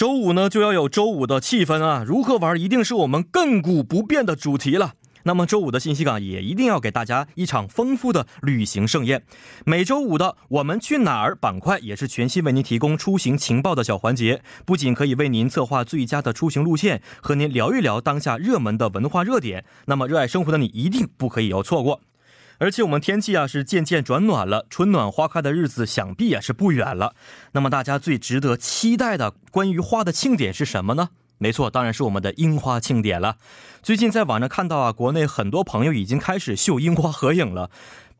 周五呢就要有周五的气氛啊，如何玩一定是我们亘古不变的主题了。那么周五的信息港也一定要给大家一场丰富的旅行盛宴。每周五的我们去哪儿板块也是全新为您提供出行情报的小环节，不仅可以为您策划最佳的出行路线，和您聊一聊当下热门的文化热点。那么热爱生活的你一定不可以要错过。而且我们天气啊是渐渐转暖了，春暖花开的日子想必也是不远了。那么大家最值得期待的关于花的庆典是什么呢？没错，当然是我们的樱花庆典了。最近在网上看到啊，国内很多朋友已经开始秀樱花合影了。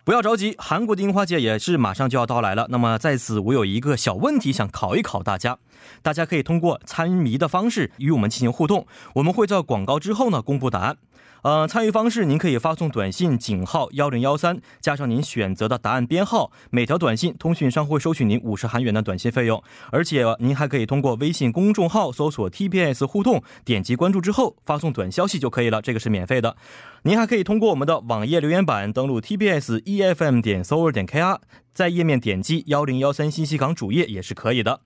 不要着急，韩国的樱花节也是马上就要到来了。那么在此，我有一个小问题想考一考大家，大家可以通过参谜的方式与我们进行互动，我们会在广告之后呢公布答案。呃，参与方式您可以发送短信井号幺零幺三，加上您选择的答案编号，每条短信通讯商会收取您五十韩元的短信费用。而且您还可以通过微信公众号搜索 TBS 互动，点击关注之后发送短消息就可以了，这个是免费的。您还可以通过我们的网页留言板登录 TBS EFM 点 s o u r 点 KR，在页面点击幺零幺三信息港主页也是可以的。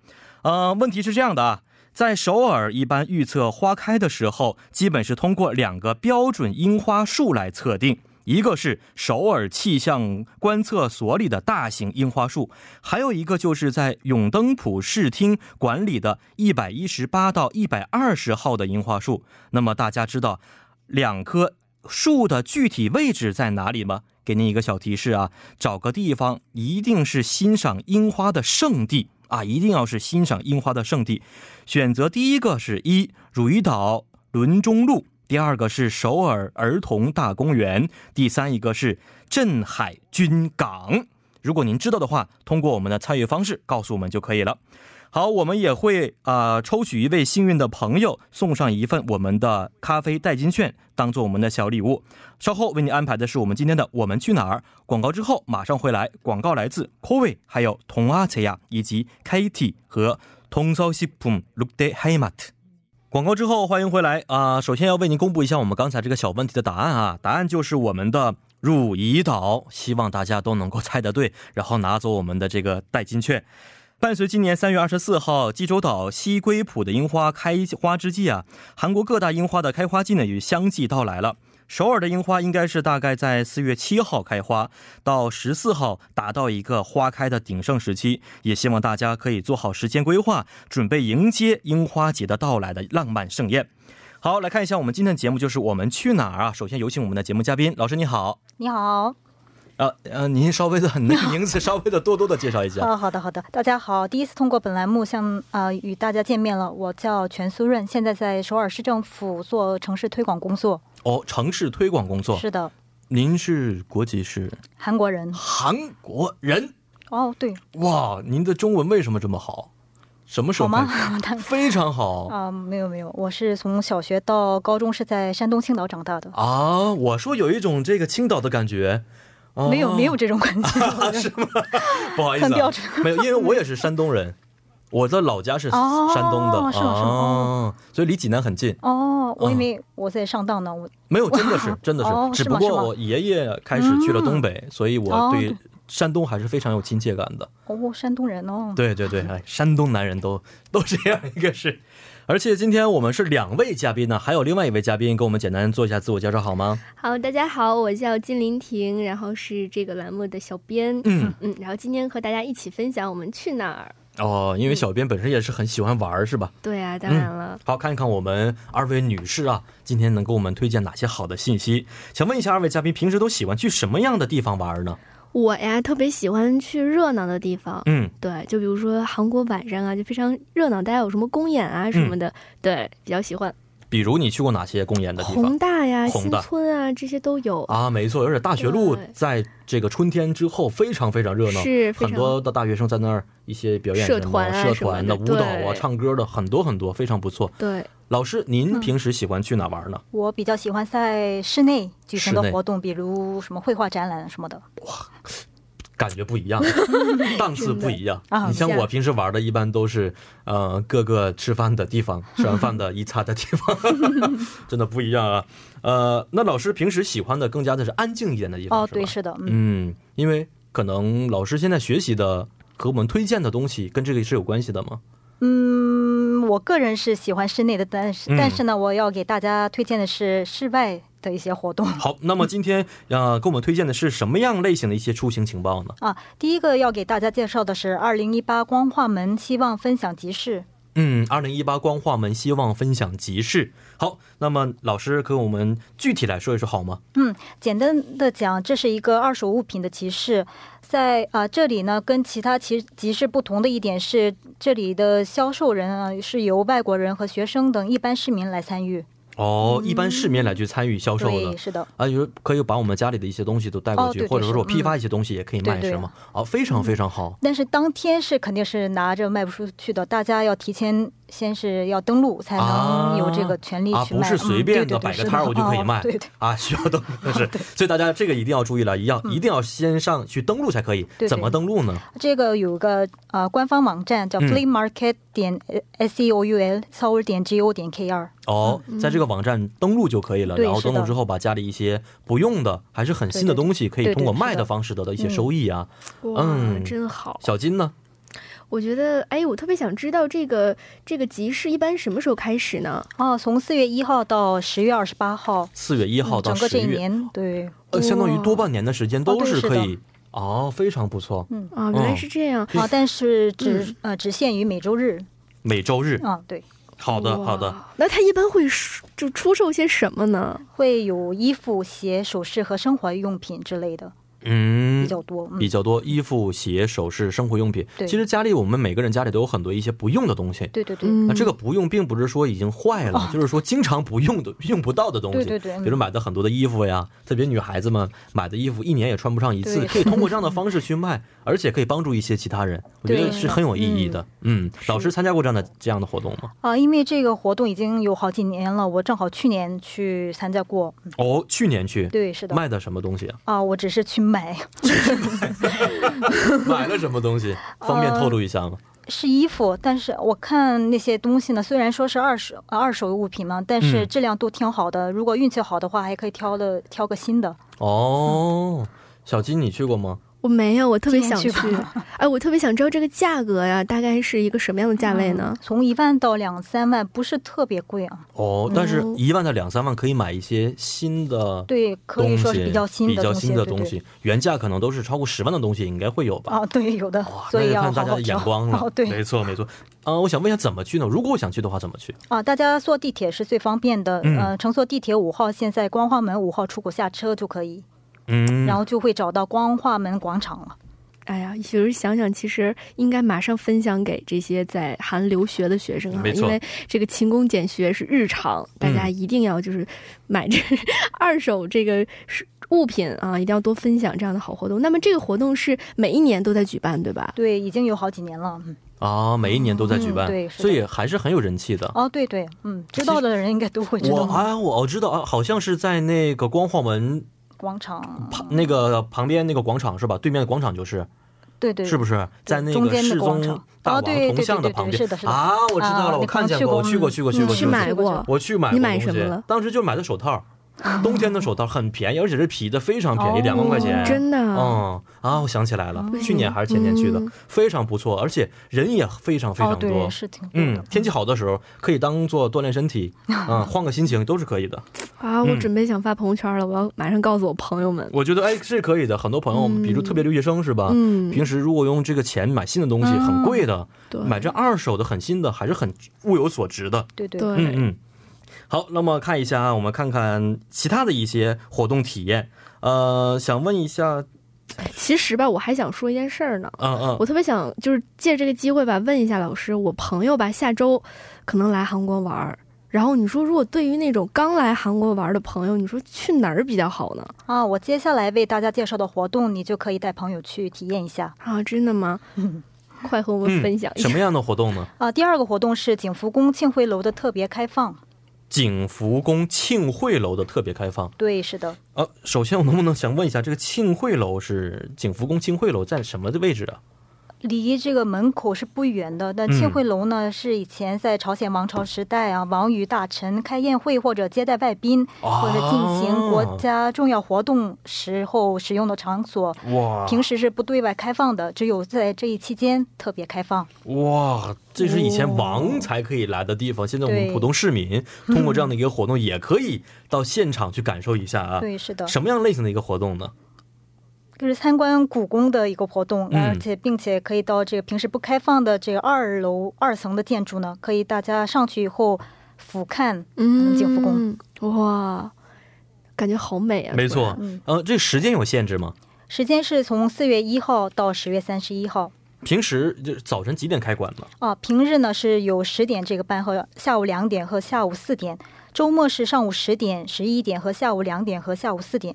呃，问题是这样的啊。在首尔，一般预测花开的时候，基本是通过两个标准樱花树来测定，一个是首尔气象观测所里的大型樱花树，还有一个就是在永登浦视听管理的一百一十八到一百二十号的樱花树。那么大家知道两棵树的具体位置在哪里吗？给您一个小提示啊，找个地方，一定是欣赏樱花的圣地。啊，一定要是欣赏樱花的圣地。选择第一个是一汝矣岛轮中路，第二个是首尔儿童大公园，第三一个是镇海军港。如果您知道的话，通过我们的参与方式告诉我们就可以了。好，我们也会啊抽取一位幸运的朋友，送上一份我们的咖啡代金券，当做我们的小礼物。稍后为您安排的是我们今天的我们去哪儿广告之后马上回来。广告来自 k o v 还有同阿切亚以及 Katy 和通骚西普 Look Day Haymat。广告之后欢迎回来啊！首先要为您公布一下我们刚才这个小问题的答案啊，答案就是我们的汝矣岛，希望大家都能够猜得对，然后拿走我们的这个代金券。伴随今年三月二十四号济州岛西归浦的樱花开花之际啊，韩国各大樱花的开花季呢也相继到来了。首尔的樱花应该是大概在四月七号开花，到十四号达到一个花开的鼎盛时期。也希望大家可以做好时间规划，准备迎接樱花节的到来的浪漫盛宴。好，来看一下我们今天的节目，就是我们去哪儿啊？首先有请我们的节目嘉宾老师，你好，你好。呃呃，您稍微的那个名字稍微的多多的介绍一下。啊，好的好的，大家好，第一次通过本栏目向啊与大家见面了。我叫全苏润，现在在首尔市政府做城市推广工作。哦，城市推广工作。是的。您是国籍是？韩国人。韩国人。哦，对。哇，您的中文为什么这么好？什么时候？好吗？非常好。啊，没有没有，我是从小学到高中是在山东青岛长大的。啊，我说有一种这个青岛的感觉。没有没有这种感觉，是吗？不好意思，很标准。没有，因为我也是山东人，我的老家是山东的，是吗？所以离济南很近。哦，我以为我在上当呢，我没有，真的是，真的是，只不过我爷爷开始去了东北，所以我对山东还是非常有亲切感的。哦，山东人哦，对对对，哎，山东男人都都这样一个是。而且今天我们是两位嘉宾呢，还有另外一位嘉宾，给我们简单做一下自我介绍好吗？好，大家好，我叫金林婷，然后是这个栏目的小编。嗯嗯，然后今天和大家一起分享我们去哪儿。哦，因为小编本身也是很喜欢玩，是吧？对啊，当然了。好，看一看我们二位女士啊，今天能给我们推荐哪些好的信息？想问一下二位嘉宾，平时都喜欢去什么样的地方玩呢？我呀，特别喜欢去热闹的地方。嗯，对，就比如说韩国晚上啊，就非常热闹，大家有什么公演啊什么的，对，比较喜欢。比如你去过哪些公演的地方？宏大呀，新村啊，这些都有啊。没错，而且大学路在这个春天之后非常非常热闹，是很多的大学生在那儿一些表演社团啊、社团的舞蹈啊、唱歌的很多很多，非常不错。对，老师，您平时喜欢去哪玩呢？我比较喜欢在室内举行的活动，比如什么绘画展览什么的。哇。感觉不一样，档次不一样。你像我平时玩的，一般都是呃各个吃饭的地方，吃完饭的一擦的地方，真的不一样啊。呃，那老师平时喜欢的更加的是安静一点的地方，哦，对，是的，嗯，因为可能老师现在学习的和我们推荐的东西跟这个是有关系的吗？嗯。我个人是喜欢室内的，但是、嗯但是呢，我要给大家推荐的是室外的一些活动。好，那么今天呃，给我们推荐的是什么样类型的一些出行情报呢？啊，第一个要给大家介绍的是二零一八光化门希望分享集市。嗯，二零一八光化门希望分享集市。好，那么老师跟我们具体来说一说好吗？嗯，简单的讲，这是一个二手物品的集市，在啊、这里呢，跟其他其集市不同的一点是，这里的销售人啊是由外国人和学生等一般市民来参与。哦，一般市民来去参与销售的对，。是的。啊，有可以把我们家里的一些东西都带过去，哦对对或者说我批发一些东西也可以卖，是吗？哦，非常非常好。但是当天是肯定是拿着卖不出去的，大家要提前先是要登录，才能有这个权利啊，去卖。不是随便的摆个摊儿我就可以卖对对啊，需要登录，但是，所以大家这个一定要注意了，一要一定要先上去登录才可以。对怎么登录呢？这个有个呃官方网站叫嗯 flea market 点 s e o u l 搜 o 点 g o 点 k r。哦，在这个网站登录就可以了，然后登录之后把家里一些不用的还是很新的对对东西，可以对对通过卖的方式得到一些收益啊。哇，嗯真好！小金呢？我觉得，哎，我特别想知道这个这个集市一般什么时候开始呢？哦，从四月一号到十月二十八号，四月一号到嗯整个，这一年，对，呃，相当于多半年的时间都是可以。哦，非常不错。嗯啊，原来是这样。啊，但是只、嗯呃只限于每周日，每周日。啊，对，好的，好的。。那他一般会出就出售些什么呢？会有衣服、鞋、首饰和生活用品之类的嗯比，较多。嗯比较多衣服、鞋、首饰、生活用品。对其实家里我们每个人家里都有很多一些不用的东西。对对对，嗯，那这个不用，并不是说已经坏了，就是说经常不用的、用不到的东西。对对对嗯比如买的很多的衣服呀，特别女孩子们买的衣服一年也穿不上一次，可以通过这样的 方式去卖，而且可以帮助一些其他人，我觉得是很有意义的。嗯，老师参加过这样的这样的活动吗？啊，因为这个活动已经有好几年了，我正好去年去参加过。嗯哦，去年去对，是的。卖的什么东西啊？啊，我只是去买，买了什么东西？方便透露一下吗？是衣服，但是我看那些东西呢，虽然说是二手呃二手物品嘛，但是嗯质量都挺好的。如果运气好的话，还可以挑的挑个新的。哦，小金你去过吗？我没有，我特别想去去。哎，我特别想知道这个价格呀，大概是一个什么样的价位呢嗯？从一万到两三万，不是特别贵啊。哦，但是哦一万到两三万可以买一些新的对，可以，说是比较新的东西。比较新的对对东西，原价可能都是超过十万的东西，应该会有吧？啊，对，有的，，所以要看大家的眼光 了。哦，对没错没错。啊、我想问一下怎么去呢？如果我想去的话，怎么去？啊，大家坐地铁是最方便的。嗯呃，乘坐地铁五号线在光化门五号出口下车就可以，嗯，然后就会找到光化门广场了。哎呀，其实想想，其实应该马上分享给这些在韩留学的学生啊，因为这个勤工俭学是日常，大家一定要就是买这 二手这个是物品啊，一定要多分享这样的好活动。那么这个活动是每一年都在举办，对吧？对，已经有好几年了。嗯，啊，每一年都在举办，嗯对所以还是很有人气的。哦，对对，嗯，知道的人应该都会知道。我啊，我我知道啊，好像是在那个光化门广场，旁那个旁边那个广场是吧？对面的广场就是，对对，是不是？在那个世宗大王哦对对铜像的对对旁边？是的是的。啊，我知道了，啊我看见过，我去过，去过，去过，去买过我去买过你买东西什么了？当时就买的手套，冬天的手套很便宜，而且是皮的，非常便宜，两万块钱。哦真的啊，嗯啊，我想起来了，嗯去年还是前年去的，嗯非常不错，而且人也非常非哦，常多。对，是挺多嗯。，天气好的时候可以当做锻炼身体，嗯，换个心情都是可以的。啊，我嗯准备想发朋友圈了，我要马上告诉我朋友们。我觉得哎是可以的，很多朋友，嗯比如特别留学生是吧？嗯，平时如果用这个钱买新的东西，嗯很贵的，对买这二手的很新的，还是很物有所值的。对对对嗯嗯。好，那么看一下啊，我们看看其他的一些活动体验。呃，想问一下，其实吧，我还想说一件事儿呢。嗯嗯，我特别想就是借这个机会吧，问一下老师，我朋友吧下周可能来韩国玩儿，然后你说如果对于那种刚来韩国玩的朋友，你说去哪儿比较好呢？啊，我接下来为大家介绍的活动，你就可以带朋友去体验一下。啊，真的吗？快和我们分享一下。什么样的活动呢？啊，第二个活动是景福宫庆辉楼的特别开放。景福宫庆会楼的特别开放。对，是的，呃，首先我能不能想问一下，这个庆会楼是景福宫庆会楼在什么的位置啊？离这个门口是不远的。但嗯庆惠楼呢，是以前在朝鲜王朝时代啊，王与大臣开宴会或者接待外宾，或者进行国家重要活动时候使用的场所。哇平时是不对外开放的，只有在这一期间特别开放。哇，这是以前王才可以来的地方，现在我们普通市民通过这样的一个活动，也可以到现场去感受一下啊。对，是的，什么样类型的一个活动呢？就是参观故宫的一个活动，嗯而且并且可以到这个平时不开放的这个二楼二层的建筑呢，可以大家上去以后俯瞰嗯，景福宫。哇，感觉好美啊！没错，嗯呃，这时间有限制吗？时间是从四月一号到十月三十一号。平时就早晨几点开馆呢？啊，平日呢是有十点这个班和下午两点和下午四点，周末是上午十点、十一点和下午两点和下午四点。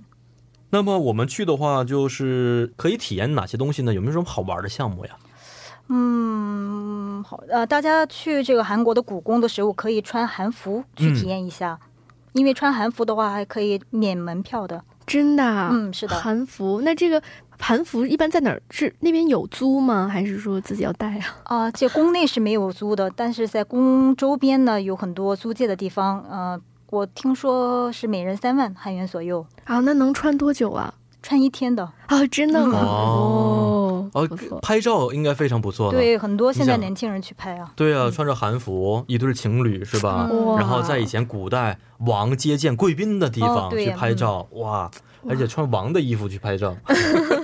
那么我们去的话，就是可以体验哪些东西呢？有没有什么好玩的项目呀？嗯，好，呃，大家去这个韩国的故宫的时候，可以穿韩服去体验一下，因为穿韩服的话还可以免门票的。真的啊，嗯，是的。韩服。那这个韩服一般在哪儿？是那边有租吗？还是说自己要带啊？啊，这宫内是没有租的，但是在宫周边呢有很多租借的地方。呃，我听说是每人三万韩元左右，啊，那能穿多久啊？穿一天的。啊，真的吗？哦哦，不错。拍照应该非常不错的。对，很多现在年轻人去拍啊。对啊，穿着韩服，一对情侣是吧？嗯然后在以前古代王接见贵宾的地方去拍照，哇！而且穿王的衣服去拍照，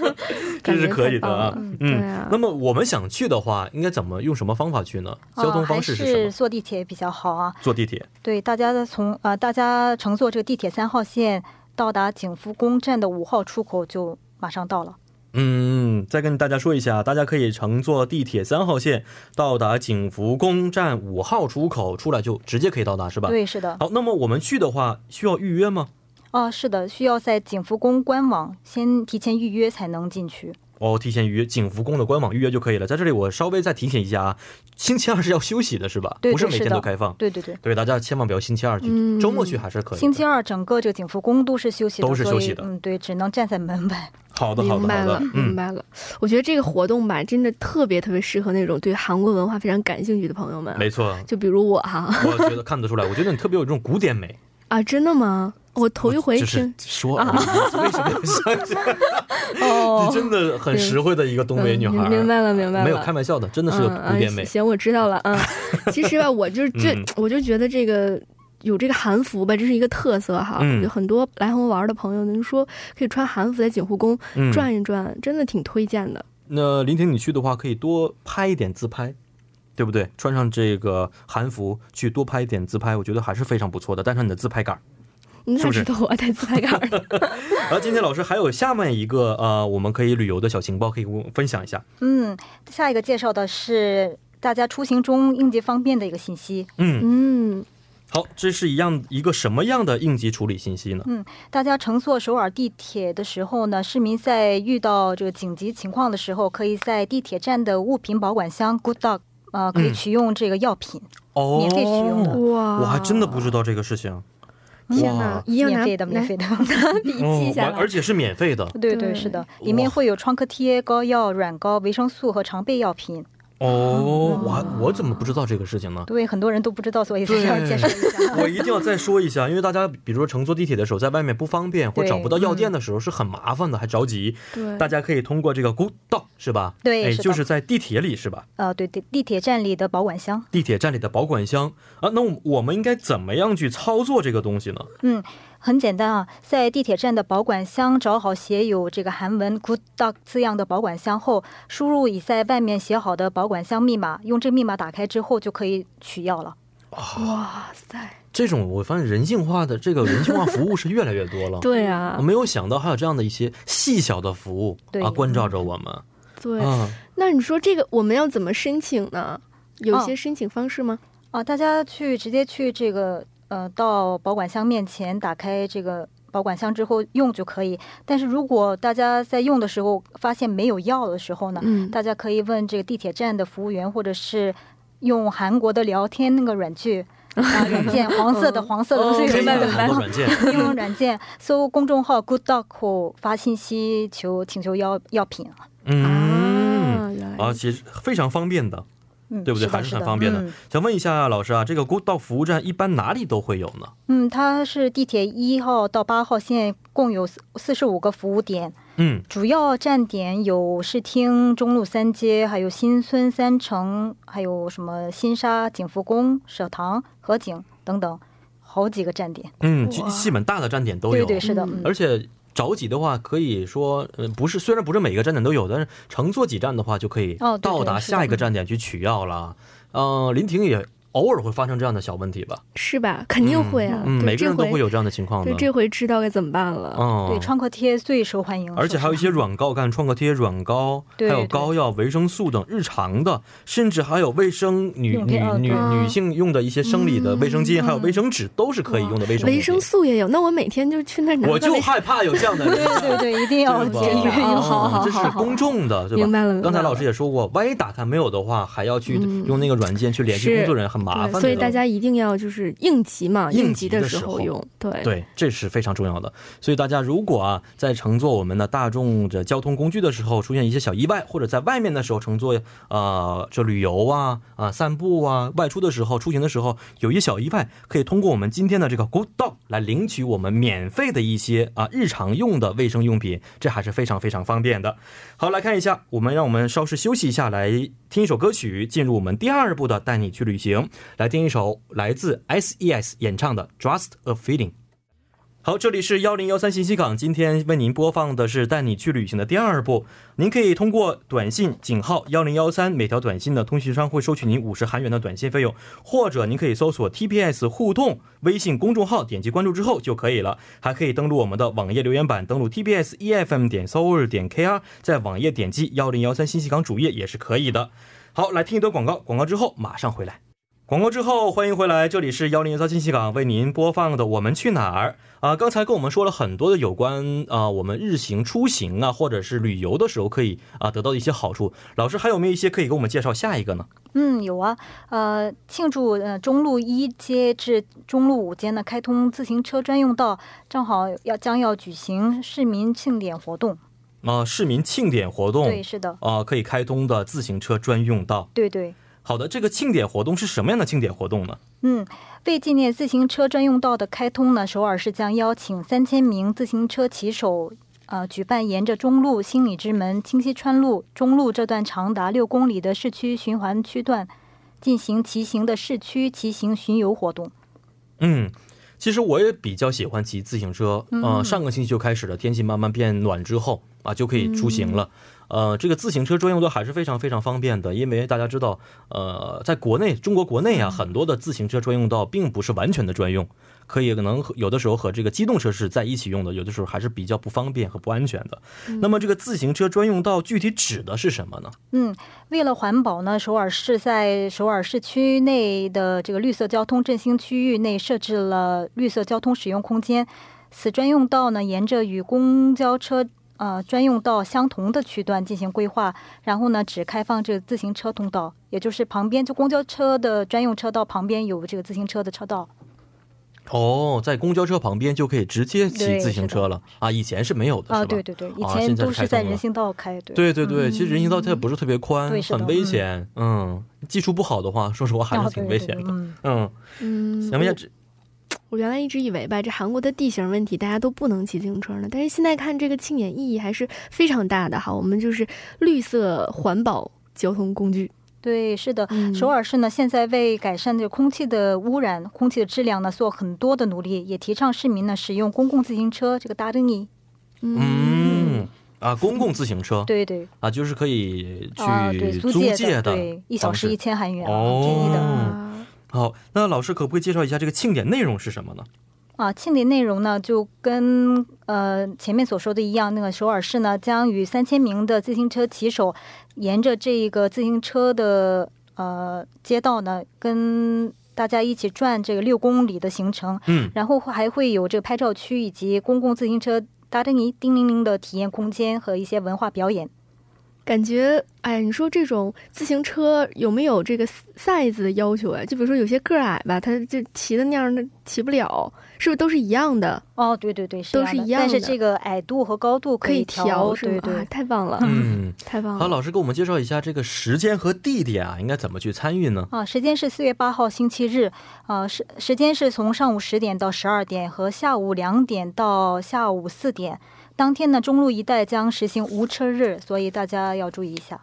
这是可以的啊。嗯，啊那么我们想去的话，应该怎么用什么方法去呢？交通方式啊、是坐地铁比较好啊。坐地铁。对，大家的从呃，大家乘坐这个地铁三号线到达景福宫站的五号出口就马上到了。嗯，再跟大家说一下，大家可以乘坐地铁三号线到达景福宫站五号出口，出来就直接可以到达，是吧？。对，是的。好，那么我们去的话需要预约吗？哦，是的，需要在景福宫官网先提前预约才能进去。哦，提前预约景福宫的官网预约就可以了。在这里我稍微再提醒一下啊，星期二是要休息的，是吧？对对不是每天都开放。对对对，对，大家千万不要星期二去，嗯周末去还是可以。星期二整个这个景福宫都是休息的，都是休息的嗯，对，只能站在门外。好的，好的，明白了，，明好的嗯，白了。我觉得这个活动吧，真的特别特别适合那种对韩国文化非常感兴趣的朋友们。没错，就比如我哈 我觉得看得出来，我觉得你特别有这种古典美。啊，真的吗？我头一回听说，啊你为什么要相信？哦你，真的很实惠的一个东北女孩嗯。明白了，明白了，没有开玩笑的，真的是有古典美嗯嗯。行，我知道了。嗯，其实吧，我就是这，嗯我就觉得这个。有这个韩服吧，这是一个特色哈。嗯有很多来韩国玩的朋友，您说可以穿韩服在景湖宫嗯，转一转，真的挺推荐的。那林婷，你去的话可以多拍一点自拍，对不对？穿上这个韩服去多拍一点自拍，我觉得还是非常不错的。带上你的自拍杆儿。你哪是不是知道我带自拍杆？而今天老师还有下面一个呃，我们可以旅游的小情报，可以跟我分享一下。嗯，下一个介绍的是大家出行中应急方便的一个信息。嗯，嗯，好，这是一样一个什么样的应急处理信息呢？嗯大家乘坐首尔地铁的时候呢，市民在遇到这个紧急情况的时候，可以在地铁站的物品保管箱 Good Dog 呃，可以嗯取用这个药品。哦，免费取用的哇，我还真的不知道这个事情。天哪，一样免费的，免费的。拿笔记下来完而。且是免费的对对对，是的，里面会有创可贴、膏药、软膏、维生素和常备药品。哦。我我怎么不知道这个事情呢？对，很多人都不知道，所以是这儿对介绍一下。我一定要再说一下，因为大家比如说乘坐地铁的时候，在外面不方便或对找不到药店的时候是很麻烦的，还着急。对，大家可以通过这个 Good Dog 是吧？哎，对就是在地铁里是吧？呃，对对，地铁站里的保管箱。地铁站里的保管箱啊，那我我们应该怎么样去操作这个东西呢？嗯，很简单啊，在地铁站的保管箱找好写有这个韩文 “good dog” 字样的保管箱后，输入已在外面写好的保管箱密码，用这密码打开之后就可以取药了。哇塞，这种我发现人性化的这个人性化服务是越来越多了。对啊我，没有想到还有这样的一些细小的服务啊，关照着我们对。啊。那你说这个我们要怎么申请呢？有一哦些申请方式吗？啊，大家去直接去这个呃，到保管箱面前打开这个保管箱之后用就可以。但是如果大家在用的时候发现没有药的时候呢，嗯，大家可以问这个地铁站的服务员，或者是用韩国的聊天那个软剧啊软 件，黄色的黄色的，哦所以可以的明白明白软件，用软件搜公众号 Good Doc 后发信息求请求药药品。嗯，啊，其实非常方便的。嗯，对不对？还是很方便的。嗯想问一下老师啊，这个公到服务站一般哪里都会有呢？嗯，它是地铁一号到八号线共有四四十五个服务点，嗯，主要站点有市厅、中路三街，还有新村三城，还有什么新沙、景福宫、舍堂、河景等等，好几个站点。嗯，基基本大的站点都有。对对，是的。嗯嗯而且着急的话，可以说，呃，不是，虽然不是每个站点都有，但是乘坐几站的话，就可以到达下一个站点去取药了。呃，林婷也偶尔会发生这样的小问题吧？是吧？肯定会啊，嗯，对每个人都会有这样的情况的对，。这回知道该怎么办了。嗯，对，创可贴最受欢迎，而且还有一些软膏，看创可贴、软膏，还有膏药、维生素等日常的，甚至还有卫生女女女女性用的一些生理的卫生巾，嗯还有卫生纸，都是可以用的卫生维生。素也有，那我每天就去那儿拿我就害怕有这样的人。对对对，一定要节约哦用。好好这是公众的，对吧？明白了刚才老师也说过，万一打开没有的话，还要去嗯用那个软件去联系工作人员，很所以大家一定要就是应急嘛，应应急的时候用。对，对，这是非常重要的。所以大家如果啊，在乘坐我们的大众的交通工具的时候，出现一些小意外，或者在外面的时候乘坐呃这旅游啊啊、散步啊、外出的时候、出行的时候有一些小意外，可以通过我们今天的这个 Good Dog 来领取我们免费的一些啊日常用的卫生用品，这还是非常非常方便的。好，来看一下，我们让我们稍事休息一下，来听一首歌曲，进入我们第二部的带你去旅行，来听一首来自 S.E.S 演唱的《Just a Feeling》。好，这里是幺零幺三信息港，今天为您播放的是带你去旅行的第二部。您可以通过短信井号幺零幺三，每条短信的通讯商会收取您五十韩元的短信费用，或者您可以搜索 TPS 互动微信公众号，点击关注之后就可以了。还可以登录我们的网页留言板，登录 T P S EFM 点 s o u r 点 KR，在网页点击幺零幺三信息港主页也是可以的。好，来听一段广告，广告之后马上回来。广告之后，欢迎回来，这里是幺零幺三信息港为您播放的《我们去哪儿》啊、刚才跟我们说了很多的有关啊、我们日行出行啊，或者是旅游的时候可以啊、得到的一些好处。老师还有没有一些可以给我们介绍下一个呢？嗯，有啊，呃，庆祝呃中路一街至中路五街呢开通自行车专用道，正好要将要举行市民庆典活动。啊、市民庆典活动对，是的，啊、可以开通的自行车专用道。对对。好的，这个庆典活动是什么样的庆典活动呢？嗯，为纪念自行车专用道的开通呢，首尔市将邀请三千名自行车骑手，呃，举办沿着中路、新里之门、清溪川路、中路这段长达六公里的市区循环区段，进行骑行的市区骑行巡游活动。嗯，其实我也比较喜欢骑自行车，呃，上个星期就开始了，天气慢慢变暖之后啊，就可以出行了。呃，这个自行车专用道还是非常非常方便的，因为大家知道，呃，在国内中国国内啊，很多的自行车专用道并不是完全的专用，可以可能有的时候和这个机动车是在一起用的，有的时候还是比较不方便和不安全的。那么这个自行车专用道具体指的是什么呢？嗯，为了环保呢，首尔市在首尔市区内的这个绿色交通振兴区域内设置了绿色交通使用空间。此专用道呢，沿着与公交车呃专用道相同的区段进行规划，然后呢，只开放这个自行车通道，也就是旁边就公交车的专用车道旁边有这个自行车的车道。哦，在公交车旁边就可以直接骑自行车了。啊，以前是没有的，啊、是吧？对对对，以啊前都是在人行道开，对。对对对，其实人行道它也不是特别宽，很危险。嗯，技术不好的话，说实话还是啊挺危险的。嗯。嗯，嗯，想问一下，我原来一直以为吧，这韩国的地形问题，大家都不能骑自行车呢。但是现在看这个庆典意义还是非常大的哈。我们就是绿色环保交通工具。对，是的。嗯首尔市呢，现在为改善这空气的污染、空气的质量呢，做很多的努力，也提倡市民呢使用公共自行车这个搭灯椅。嗯啊，公共自行车对对，啊，就是可以去啊、对，租租借借的对，一小时一千韩元啊，哦便宜的。啊，好，那老师可不可以介绍一下这个庆典内容是什么呢？啊，庆典内容呢，就跟呃前面所说的一样，那个首尔市呢将与三千名的自行车骑手，沿着这个自行车的呃街道呢，跟大家一起转这个六公里的行程，嗯，然后还会有这个拍照区以及公共自行车达登尼叮铃铃的体验空间和一些文化表演。感觉，哎，你说这种自行车有没有这个 size 的要求啊？就比如说有些个矮吧，他就骑的那样的骑不了，是不是都是一样的？哦，对对对，都是一样的。但是这个矮度和高度可以调，对对，太棒了，嗯，太棒了。好，老师给我们介绍一下这个时间和地点啊，应该怎么去参与呢？啊，时间是四月八号星期日，啊，时时间是从上午十点到十二点和下午两点到下午四点。当天呢，中路一带将实行无车日，所以大家要注意一下。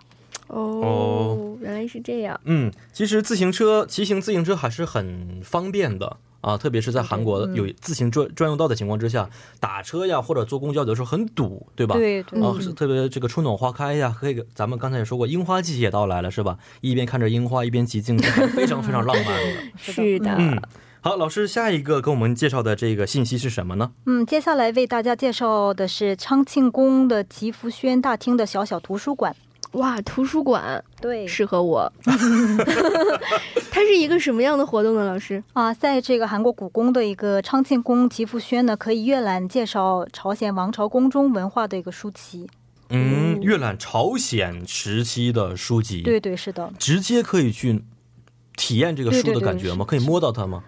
哦，原来是这样。嗯，其实自行车骑行自行车还是很方便的啊，特别是在韩国有自行专专用道的情况之下，打车呀或者坐公交的时候很堵，对吧？对对。啊，特别这个春暖花开呀，可以，咱们刚才也说过，樱花季也到来了，是吧？一边看着樱花，一边骑自行车，非常非常浪漫的。是的。嗯。好，老师，下一个给我们介绍的这个信息是什么呢？嗯，接下来为大家介绍的是昌庆宫的吉福轩大厅的小小图书馆。哇，图书馆，对，适合我。它是一个什么样的活动呢？老师啊，在这个韩国故宫的一个昌庆宫吉福轩呢，可以阅览介绍朝鲜王朝宫中文化的一个书籍。嗯，阅览朝鲜时期的书籍。对对，是的。直接可以去体验这个书的感觉吗？可以摸到它吗？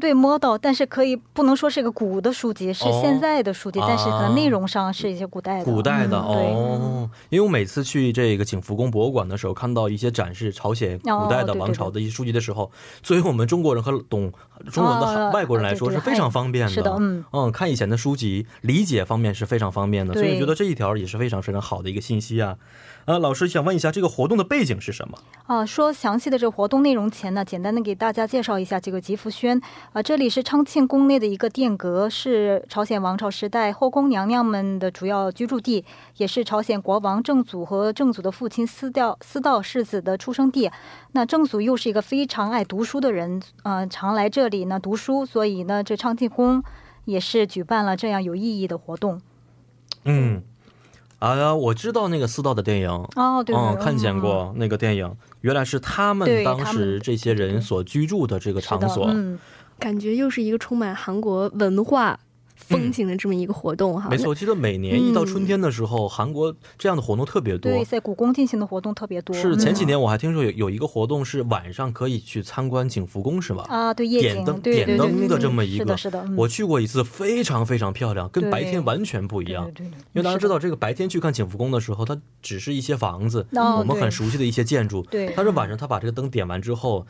对，摸到，但是可以不能说是一个古的书籍，是现在的书籍，但是可能内容上是一些古代的。古代的哦，因为我每次去这个景福宫博物馆的时候，看到一些展示朝鲜古代的王朝的一些书籍的时候，作为我们中国人和懂中文的外国人来说是非常方便的。是的，嗯嗯，看以前的书籍，理解方面是非常方便的，所以觉得这一条也是非常非常好的一个信息啊。呃，老师想问一下，这个活动的背景是什么？啊，说详细的这个活动内容前呢，简单的给大家介绍一下这个吉福轩。啊，这里是昌庆宫内的一个殿阁，是朝鲜王朝时代后宫娘娘们的主要居住地，也是朝鲜国王正祖和正祖的父亲私道私道世子的出生地。那正祖又是一个非常爱读书的人，嗯，常来这里呢读书，所以呢，这昌庆宫也是举办了这样有意义的活动。嗯。啊呀，我知道那个四道的电影。哦，对，嗯，看见过那个电影，原来是他们当时这些人所居住的这个场所，嗯，感觉又是一个充满韩国文化。风景的这么一个活动哈，没错。我记得每年一到春天的时候，韩国这样的活动特别多。对，在故宫进行的活动特别多。是前几年我还听说有有一个活动是晚上可以去参观景福宫，是吧？啊，对，夜景，点灯的这么一个。是的，是的。我去过一次，非常非常漂亮，跟白天完全不一样。对对。因为大家知道，这个白天去看景福宫的时候，它只是一些房子，我们很熟悉的一些建筑。对。但是晚上他把这个灯点完之后，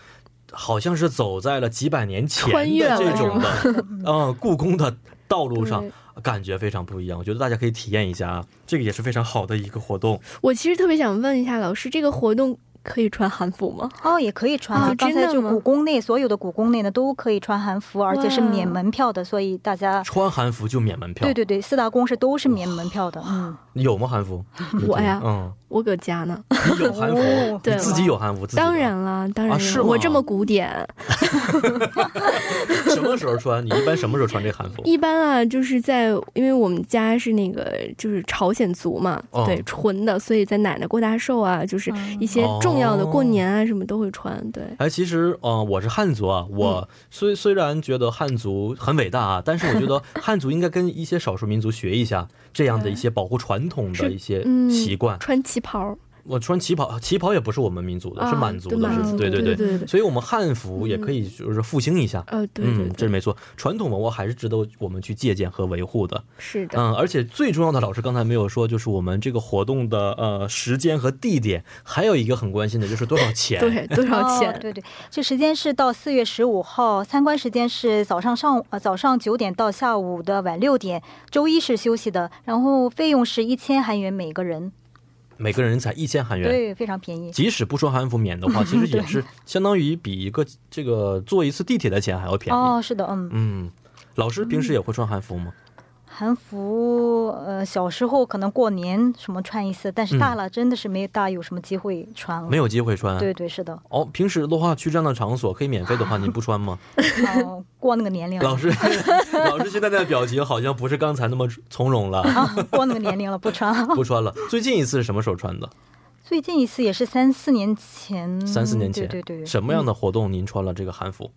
好像是走在了几百年前的这种的，嗯，故宫的道路上。感觉非常不一样，我觉得大家可以体验一下啊，这个也是非常好的一个活动。我其实特别想问一下老师，这个活动。可以穿韩服吗？哦，也可以穿啊。刚才就故宫内所有的故宫内呢都可以穿韩服，而且是免门票的，所以大家穿韩服就免门票。对对对，四大宫是都是免门票的。嗯，有吗？韩服？我呀，嗯，我搁家呢。有韩服？对，自己有韩服？当然了，当然是我这么古典。什么时候穿？你一般什么时候穿这韩服？一般啊，就是在因为我们家是那个就是朝鲜族嘛，对，纯的，所以在奶奶过大寿啊，就是一些重。重要的过年啊，什么都会穿。对，哎，其实，呃，我是汉族啊。我虽虽然觉得汉族很伟大啊，但是我觉得汉族应该跟一些少数民族学一下这样的一些保护传统的一些习惯，穿旗袍。我穿旗袍，旗袍也不是我们民族的，是满族的，是对对对，所以我们汉服也可以就是复兴一下。呃，对，嗯，这是没错，传统文化还是值得我们去借鉴和维护的。是的，嗯，而且最重要的，老师刚才没有说，就是我们这个活动的呃时间和地点，还有一个很关心的就是多少钱？对，多少钱？对对，这时间是到四月十五号，参观时间是早上上呃早上九点到下午的晚六点，周一是休息的，然后费用是一千韩元每个人。每个人才一千韩元，对，非常便宜。即使不穿韩服免的话，其实也是相当于比一个这个坐一次地铁的钱还要便宜。哦，是的，嗯嗯。老师平时也会穿韩服吗？韩服，呃，小时候可能过年什么穿一次，但是大了真的是没大有什么机会穿了。没有机会穿。对对是的。哦，平时的话去这样的场所可以免费的话，你不穿吗？哦，过那个年龄。老师，老师现在的表情好像不是刚才那么从容了。过那个年龄了，不穿。不穿了。最近一次是什么时候穿的？最近一次也是三四年前。三四年前。对对对。什么样的活动您穿了这个韩服？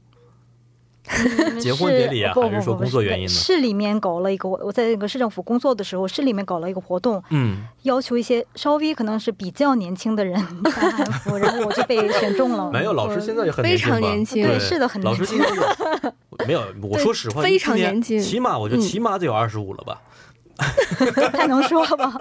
结婚典礼啊不不还是说工作原因呢市里面搞了一个，我我在那个市政府工作的时候，市里面搞了一个活动，嗯，要求一些稍微可能是比较年轻的人 穿汉服，然后我就被选中了。没有，老师现在也很非年轻吧常年轻对是的很年轻师今年有没有？我说实话，非常今年年轻起码我觉得嗯起码得有二十五了吧。太能说了吧？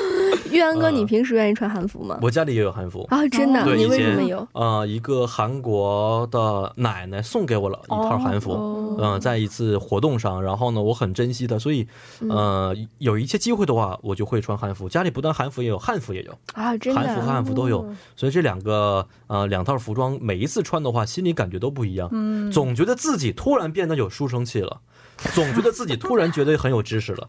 玉安哥，嗯你平时愿意穿韩服吗？我家里也有汉服。啊，真的你为什么有？呃，一个韩国的奶奶送给我了一套韩服，哦嗯、在一次活动上，然后呢，我很珍惜的，所以，呃，有一些机会的话，我就会穿韩服。家里不但韩服也有，汉服也有，啊，真的韩服和啊。汉服都有，所以这两个呃两套服装，每一次穿的话，心里感觉都不一样，嗯，总觉得自己突然变得有书生气了，总觉得自己突然觉得很有知识了。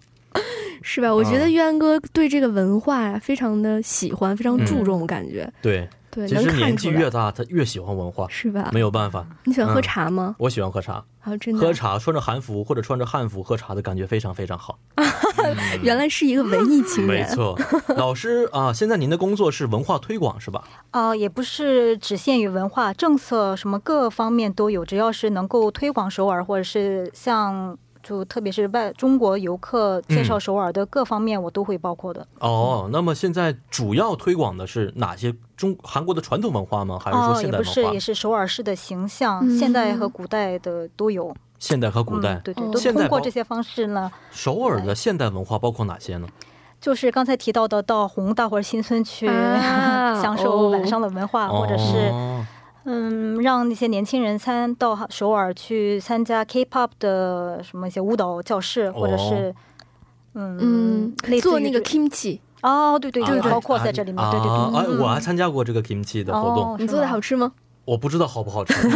是吧？我觉得嗯玉安哥对这个文化呀非常的喜欢，非常注重，我感觉对，对，能其实年纪越大，他越喜欢文化，是吧？没有办法。你喜欢喝嗯茶吗？我喜欢喝茶，啊，真的喝，茶穿着韩服或者穿着汉服喝茶的感觉非常非常好。原来是一个文艺青年。没错，老师啊，现在您的工作是文化推广是吧？啊、也不是只限于文化政策，什么各方面都有，只要是能够推广首尔，或者是像就特别是外中国游客介绍首尔的各方面，我都会包括的。哦，那么现在主要推广的是哪些中韩国的传统文化吗？还是说哦，现代文化？也不是，也是首尔市的形象，嗯现代和古代的都有。现代和古代嗯，对对，哦都通过这些方式呢，首尔的现代文化包括哪些呢？就是刚才提到的到宏大或者新村去、啊 享受晚上的文化，或者是哦嗯，让那些年轻人参到首尔去参加 K-pop 的什么一些舞蹈教室，或者是嗯嗯做那个 kimchi，哦，对对对包括在这里面，对对对哎，对，我还参加过这个 kimchi 的活动，哦你做的好吃吗？我不知道好不好吃，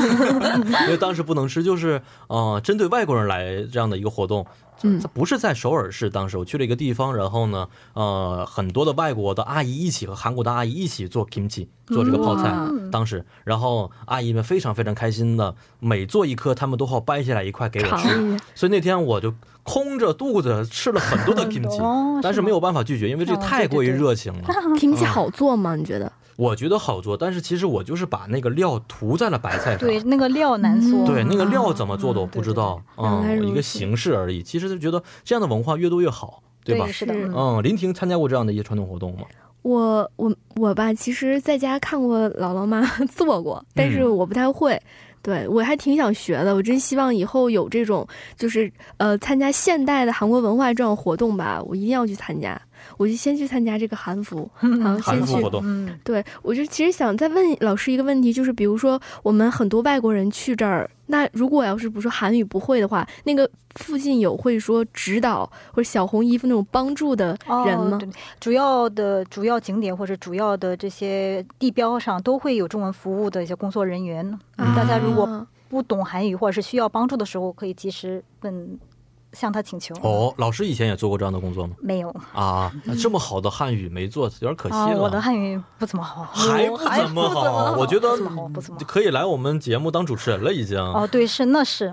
因为当时不能吃，就是呃，针对外国人来这样的一个活动。嗯它不是在首尔市，当时我去了一个地方，然后呢，呃，很多的外国的阿姨一起和韩国的阿姨一起做 kimchi，做这个泡菜。嗯当时，然后阿姨们非常非常开心的，每做一颗，他们都好掰下来一块给我吃。所以那天我就空着肚子吃了很多的 kimchi，但是没有办法拒绝，因为这哦太过于热情了。kimchi 好做吗？你觉得？我觉得好做，但是其实我就是把那个料涂在了白菜上。对那个料难做，对，那个啊料怎么做的我不知道，嗯，一个形式而已。其实就觉得这样的文化越多越好，对吧？是的，嗯嗯，林婷参加过这样的一些传统活动吗？我我我吧，其实在家看过姥姥妈做过，但是嗯我不太会。对我还挺想学的，我真希望以后有这种就是呃参加现代的韩国文化这种活动吧，我一定要去参加。我就先去参加这个韩服，然后，先去服活动，嗯，对，我就其实想再问老师一个问题，就是比如说我们很多外国人去这儿，那如果要是比如说韩语不会的话，那个附近有会说指导或者小红衣服那种帮助的人吗？哦对主要的主要景点或者主要的这些地标上都会有中文服务的一些工作人员。嗯大家如果啊不懂韩语或者是需要帮助的时候，可以及时问向他请求。哦，老师以前也做过这样的工作吗？没有啊，这么好的汉语没做，有点可惜啊，了。我的汉语不怎么好，还不还怎么不好，我觉得不怎么好，不怎么好。可以来我们节目当主持人了，已经。哦，对，是那是，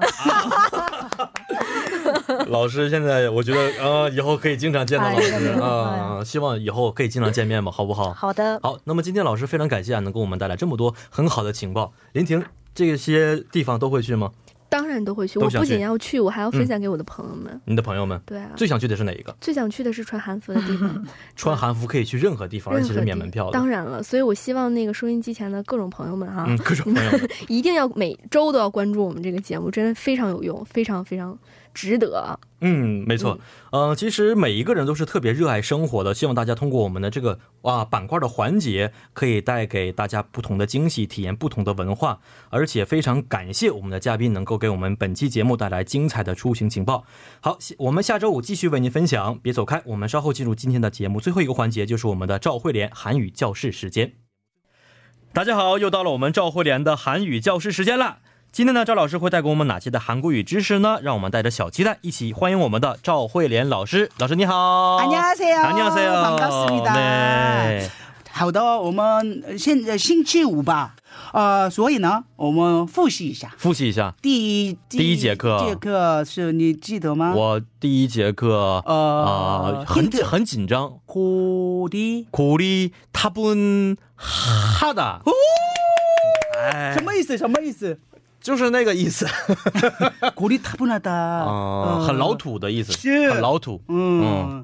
老师现在我觉得呃，以后可以经常见到老师啊、希望以后可以经常见面吧，好不好？好的，好，那么今天老师非常感谢啊，能给我们带来这么多很好的情报。林婷，这些地方都会去吗？当然都会去。我不仅要去，我还要分享给我的朋友们。你的朋友们对啊，最想去的是哪一个？最想去的是穿韩服的地方，穿韩服可以去任何地方，而且是免门票的。当然了，所以我希望那个收音机前的各种朋友们哈，嗯，各种朋友们。一定要每周都要关注我们这个节目，真的非常有用，非常非常值得。嗯，没错。嗯、其实每一个人都是特别热爱生活的，希望大家通过我们的这个哇板块的环节，可以带给大家不同的惊喜，体验不同的文化。而且非常感谢我们的嘉宾能够给我们本期节目带来精彩的出行情报。好，我们下周五继续为您分享，别走开，我们稍后进入今天的节目最后一个环节，就是我们的赵慧莲韩语教室时间。大家好，又到了我们赵慧莲的韩语教室时间啦。今天呢，赵老师会带给我们哪些的韩国语知识呢？让我们带着小期待一起欢迎我们的赵慧莲老师。老师你好， 안녕하세요 안녕하세요， 반갑습니다 对，好的，我们呃现在星期五吧，呃，所以呢，我们复习一下。复习一下，第一第一节课第一节课是你记得吗？我第一节课啊、呃很 힌트 很紧张。 고리 고리탑은하다。哎什么意思？什么意思？ 就是那个意思， 고리타분하다. 啊，很老土的意思，是很老土， 음.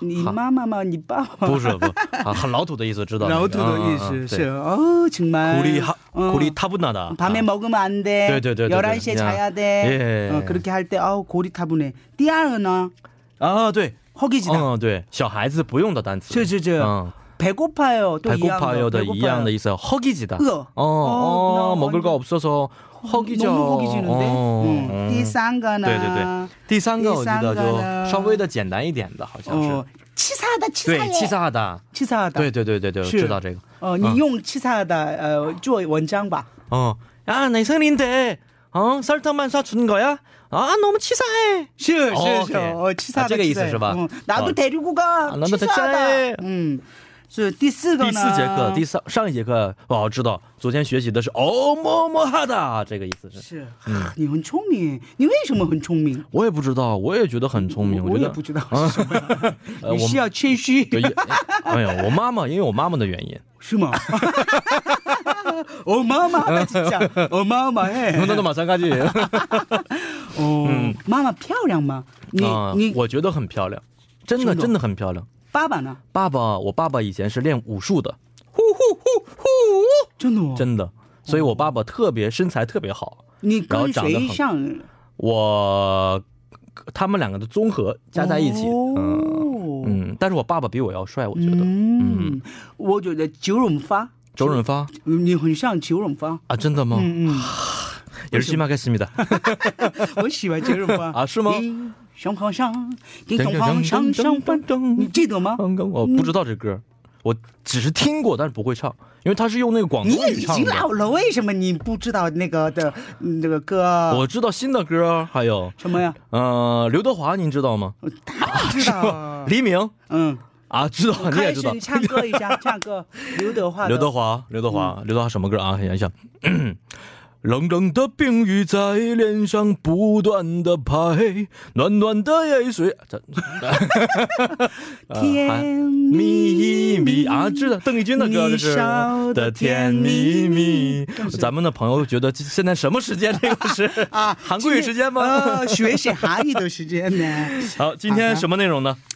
你妈妈吗？你爸爸吗？不是不啊，很老土的意思，知道那个？老土的意嗯思是哦，정말 고리 하 어. 고리 타분하다. 밤에 먹으면 안 돼. 네, 네, 네, 네, 11시에 네. 자야 돼. 예. 어, 그렇게 할 때 아우 고리타분해. 第二呢啊，对， 허기지다. 嗯，对，小孩子不用的单词，是是是嗯， 배고파요. 또 排骨 이양 파요도一样的意思，허기지다。 饿 어, 어, 어, 먹을 나 거 없어서 허기져. 너무 허기지는데. 어, 음. 음. 第三个呢？对对对，第三个我记得第三个呢就稍微的简单一点的，好像是。 어, 치사하다 对， 치사해. 气炸的， 치사하다. 对对对对对，我是知道这个。 어, 你用 치사하다 어, 做文章吧. 어, 야, 내 생일인데, 어, 설탕만 사주는 거야? 아, 너무 치사해. 是 어, 是是 오케이. 哦 치사하다 啊这个意思 치사해. 是吧 어, 나도 哦 데리고 가. 아, 나도 치사하다. 치사해. 嗯， 是第四个呢？第四节课，第上上一节课，哦知道，昨天学习的是哦么么哈的，这个意思是。是，你很聪明，你为什么很聪明？我也不知道，我也觉得很聪明，我也不知道是什么，你需要谦虚，对，哎呀，我妈妈因为我妈妈的原因，是吗？我 妈妈我妈妈哎，那都马上开始。哦，妈妈漂亮吗？你啊你我觉得很漂亮，真的真的很漂亮。爸爸呢？爸爸，我爸爸以前是练武术的。呼呼呼呼，真的真的。所以我爸爸特别身材特别好，你长得像。我他们两个的综合加在一起，嗯嗯，但是我爸爸比我要帅。我觉得，嗯，我觉得九荣发，九荣发，你很像九荣发啊？真的吗？也是星巴克思密达。我喜欢九荣发啊，是吗？上皇上，给东皇上上班，你记得吗？我不知道这歌，我只是听过，但是不会唱，因为他是用那个广你东也已经语唱的。老了，为什么你不知道那个的那个歌？我知道新的歌，还有什么呀？呃刘德华，您知道吗？知道。黎明嗯，啊，知道你也知道。唱歌一下，唱歌。刘德华。刘德华，刘德华，刘德华什么歌啊？想一想，冷冷的冰雨在脸上不断的拍，暖暖的泪水，这甜蜜蜜啊，知道邓丽君的歌这你笑是的的甜蜜蜜咱们的朋友觉得现在什么时间？这个是啊，韩国语时间吗？呃，学习韩语的时间呢？好，今天什么内容呢？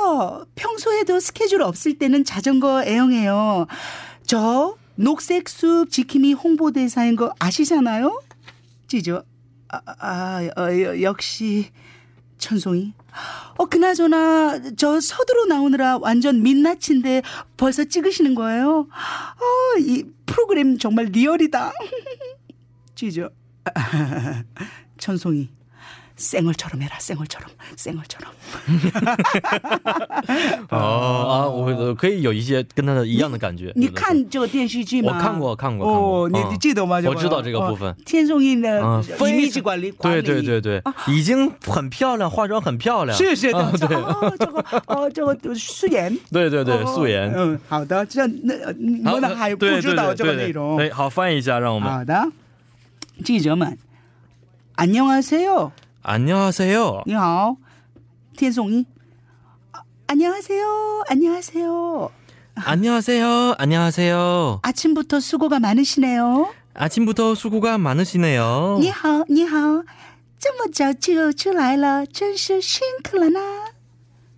어, 평소에도 스케줄 없을 때는 자전거 애용해요. 저 녹색 숲 지킴이 홍보대사인 거 아시잖아요? 찌죠. 아, 아 어, 여- 역시 천송이. 어, 그나저나 저 서두로 나오느라 완전 민낯인데 벌써 찍으시는 거예요? 어, 이 프로그램 정말 리얼이다. 찌죠. 천송이. 쌩얼처럼 해라, 쌩얼처럼, 쌩얼처럼. 哦啊，我可以有一些跟他的一样的感觉。你有的时候看这个电视剧吗？我看过看过看过哦，你嗯你记得吗？我知道这个部分哦天颂印的嗯，非 image 管理，管对理对对对，已经很漂亮，化妆很漂亮。是是的，啊对哦，这个哦，这个素颜，对对对，哦素颜。嗯，好的，这那呃你好们还不对知道对对对这个内容。对，好翻译一下，让我们。好的，记者们，안녕하세요， 안녕하세요， 你好，天颂一。안녕하세요，안녕하세요。 안녕하세요， 안녕하세요。 아침부터수고가많으시네요。 아침부터수고가많으시네요。 你好，你好，这么早就出来了，真是辛苦了呢。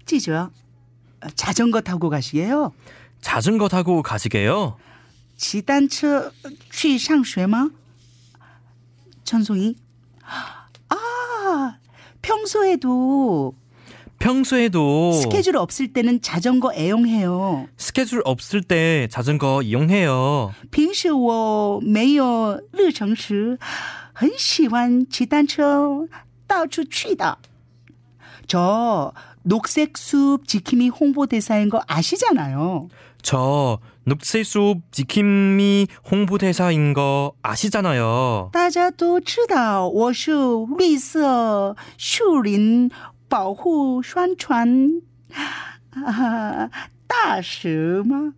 记者，呃자전거타고가시게요？ 자전거타고가시게요？ 骑单车呃去上学吗？천송이 아, 평소에도 평소에도 스케줄 없을 때는 자전거 애용해요. 스케줄 없을 때 자전거 이용해요. 平时我没有日程时，很喜欢骑单车到处去的。 저 녹색 숲 지킴이 홍보대사인 거 아시잖아요. 저 녹색숲 지킴이 홍보대사인 거 아시잖아요. 大家都知道我是绿色树林保护宣传啊大使吗？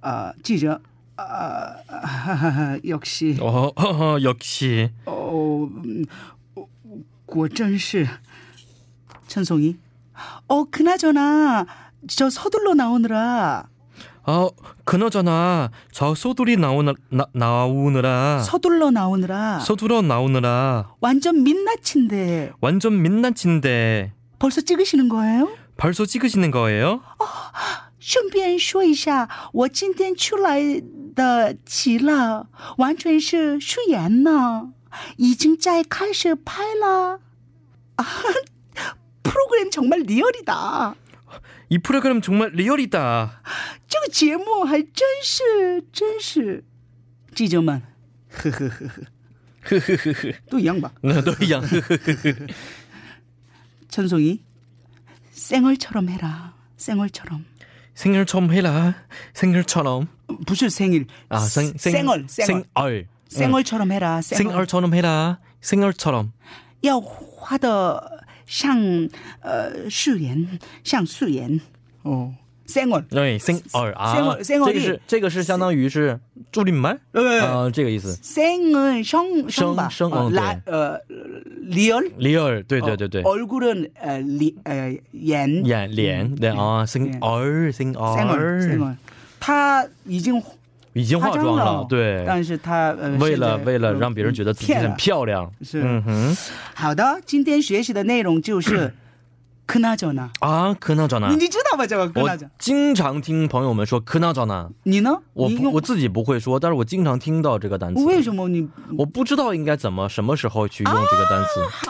啊，记者，啊，哈哈哈 역시 어, 허허, 역시. 어, 음, 어, 果真是 천송이. 어, 그나저나 저 서둘러 나오느라 어, 그나저나 저 소들이 나오느, 나, 나오느라 서둘러 나오느라 서둘러 나오느라 완전 민낯인데 완전 민낯인데 벌써 찍으시는 거예요? 벌써 찍으시는 거예요? 顺便说一下，我今天出来的齐了，完全是素颜呢，已经在开始拍了。啊，프로그램 정말 리얼이다. 이 프로그램 정말 리얼이다. 这个节目还真是真是，记者们，呵呵呵呵， 흐흐흐흐. 都一样吧？ 너 이양. 흐흐흐흐. 천송이, 생얼처럼 해라. 생얼처럼. 생일처럼 해라. 생일처럼. 不是 생일. 아, 생, 생, 생얼, 생얼. 생얼. 생얼처럼 해라. 생얼. 생얼처럼 해라. 생얼처럼. 要画的 像呃素颜，像素颜哦。생얼， 对, 생얼. 아, 생얼, 생얼이 这个是这个是相当于是助力말? 对 아, 这个意思. 생은 성, 성吧，生呃嗯来呃리얼， 리얼. 对对对对. 어, 얼굴은 어, 리, 어, 眼 연, 脸. 네, 아, 생얼, 생얼 생얼. 생얼，他已经 已经化妆了对。但是他为了为了让别人觉得自己很漂亮。是。嗯哼。好的今天学习的内容就是可那种呢？啊可那种呢？你知道吧这个歌经常听朋友们说可那种呢？你呢？我不我自己不会说但是我经常听到这个单词。为什么你我不知道应该怎么什么时候去用这个单词。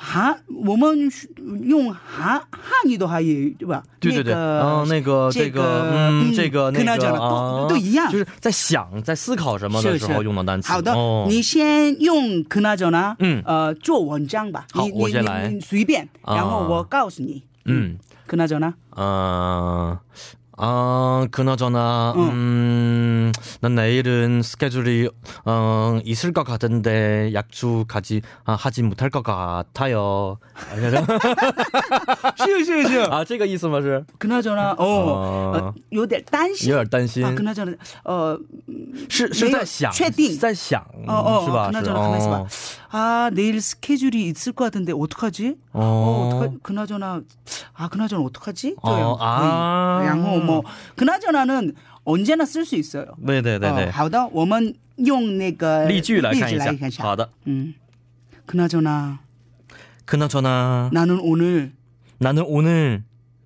韩，我们用韩汉语的话也对吧？对对对，嗯，那个这个嗯这个那个跟他讲了都都一样，就是在想在思考什么的时候用的单词。好的，你先用跟他讲呢，嗯。呃做文章吧，好，我先来，随便，然后我告诉你，嗯，跟他讲呢，嗯。 아, 그나저나, 음, 난 내일은 스케줄이, 어, 있을 것 같은데, 약주 가지, 아, 하지 못할 것 같아요. 是是是。 아, 这个意思吗？是 그나저나， 哦， 어 呃，有点担心。有点担心啊，그나저나，呃，是是没有在想，确定在想，哦哦，是吧？ 그나 是 저나 가만있어 哦 봐. 아, 내일 스케줄이 있을 것 같은데 어떡하지? 어, 어. 어떡하, 그나저나, 아, 그나저나 어떡하지? 어, 저 아. 양호, 뭐, 그나저나는 언제나 쓸 수 있어요. 对对对对哦，好的，我们用那个例句来看一例句来下。好的， 음. 그나저나 그나저나, 나는 오늘 나는 오늘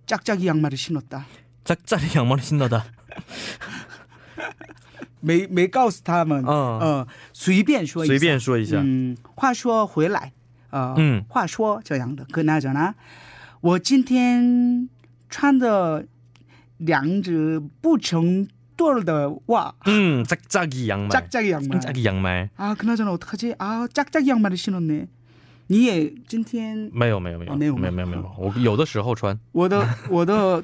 짝짝이 양말을 신었다. 짝짝이 양말을 신나다. 没没告诉他们，嗯呃，随便说一下，随便说一下。嗯，话说回来，呃，嗯话说这样的，跟大家呢，我今天穿的两只不成对儿的袜， 음, 짝짝이 양말. 짝짝이 양말. 짝짝이 양말. 아, 그나저나 어떡하지? 아, 짝짝이 양말을 신었네. 你也今天没有没有没有哦没有吗没有没有没有，我有的时候穿，我的我的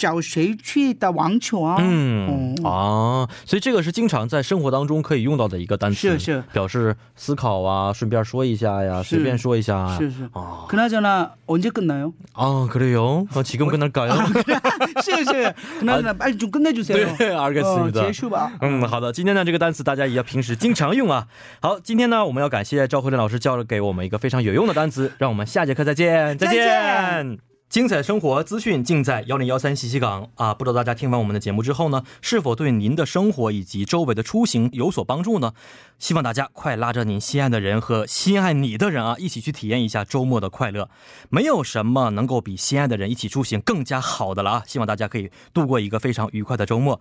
找谁去打网球啊？嗯哦啊，所以这个是经常在生活当中可以用到的一个单词，是是表示思考啊，顺便说一下呀，是随便说一下啊。是是。 아, 그나저나 언제 끝나요? 아 그래요? 어, 지금 끝날까요? 是是. 그나저나 빨리 좀 끝내주세요. 네, 알겠습니다. 어, 제슈바. 嗯，好的，今天呢这个单词大家也要平时经常用啊。好，今天呢我们要感谢赵慧珍老师教了给我们一个非常有用的单词，让我们下节课再见，再再见见。 精彩生活资讯尽在幺零幺三信息港啊！不知道大家听完我们的节目之后呢，是否对您的生活以及周围的出行有所帮助呢？希望大家快拉着您心爱的人和心爱你的人啊，一起去体验一下周末的快乐。没有什么能够比心爱的人一起出行更加好的了啊！希望大家可以度过一个非常愉快的周末。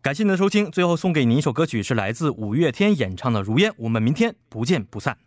感谢您的收听，最后送给您一首歌曲，是来自五月天演唱的《如烟》，我们明天不见不散。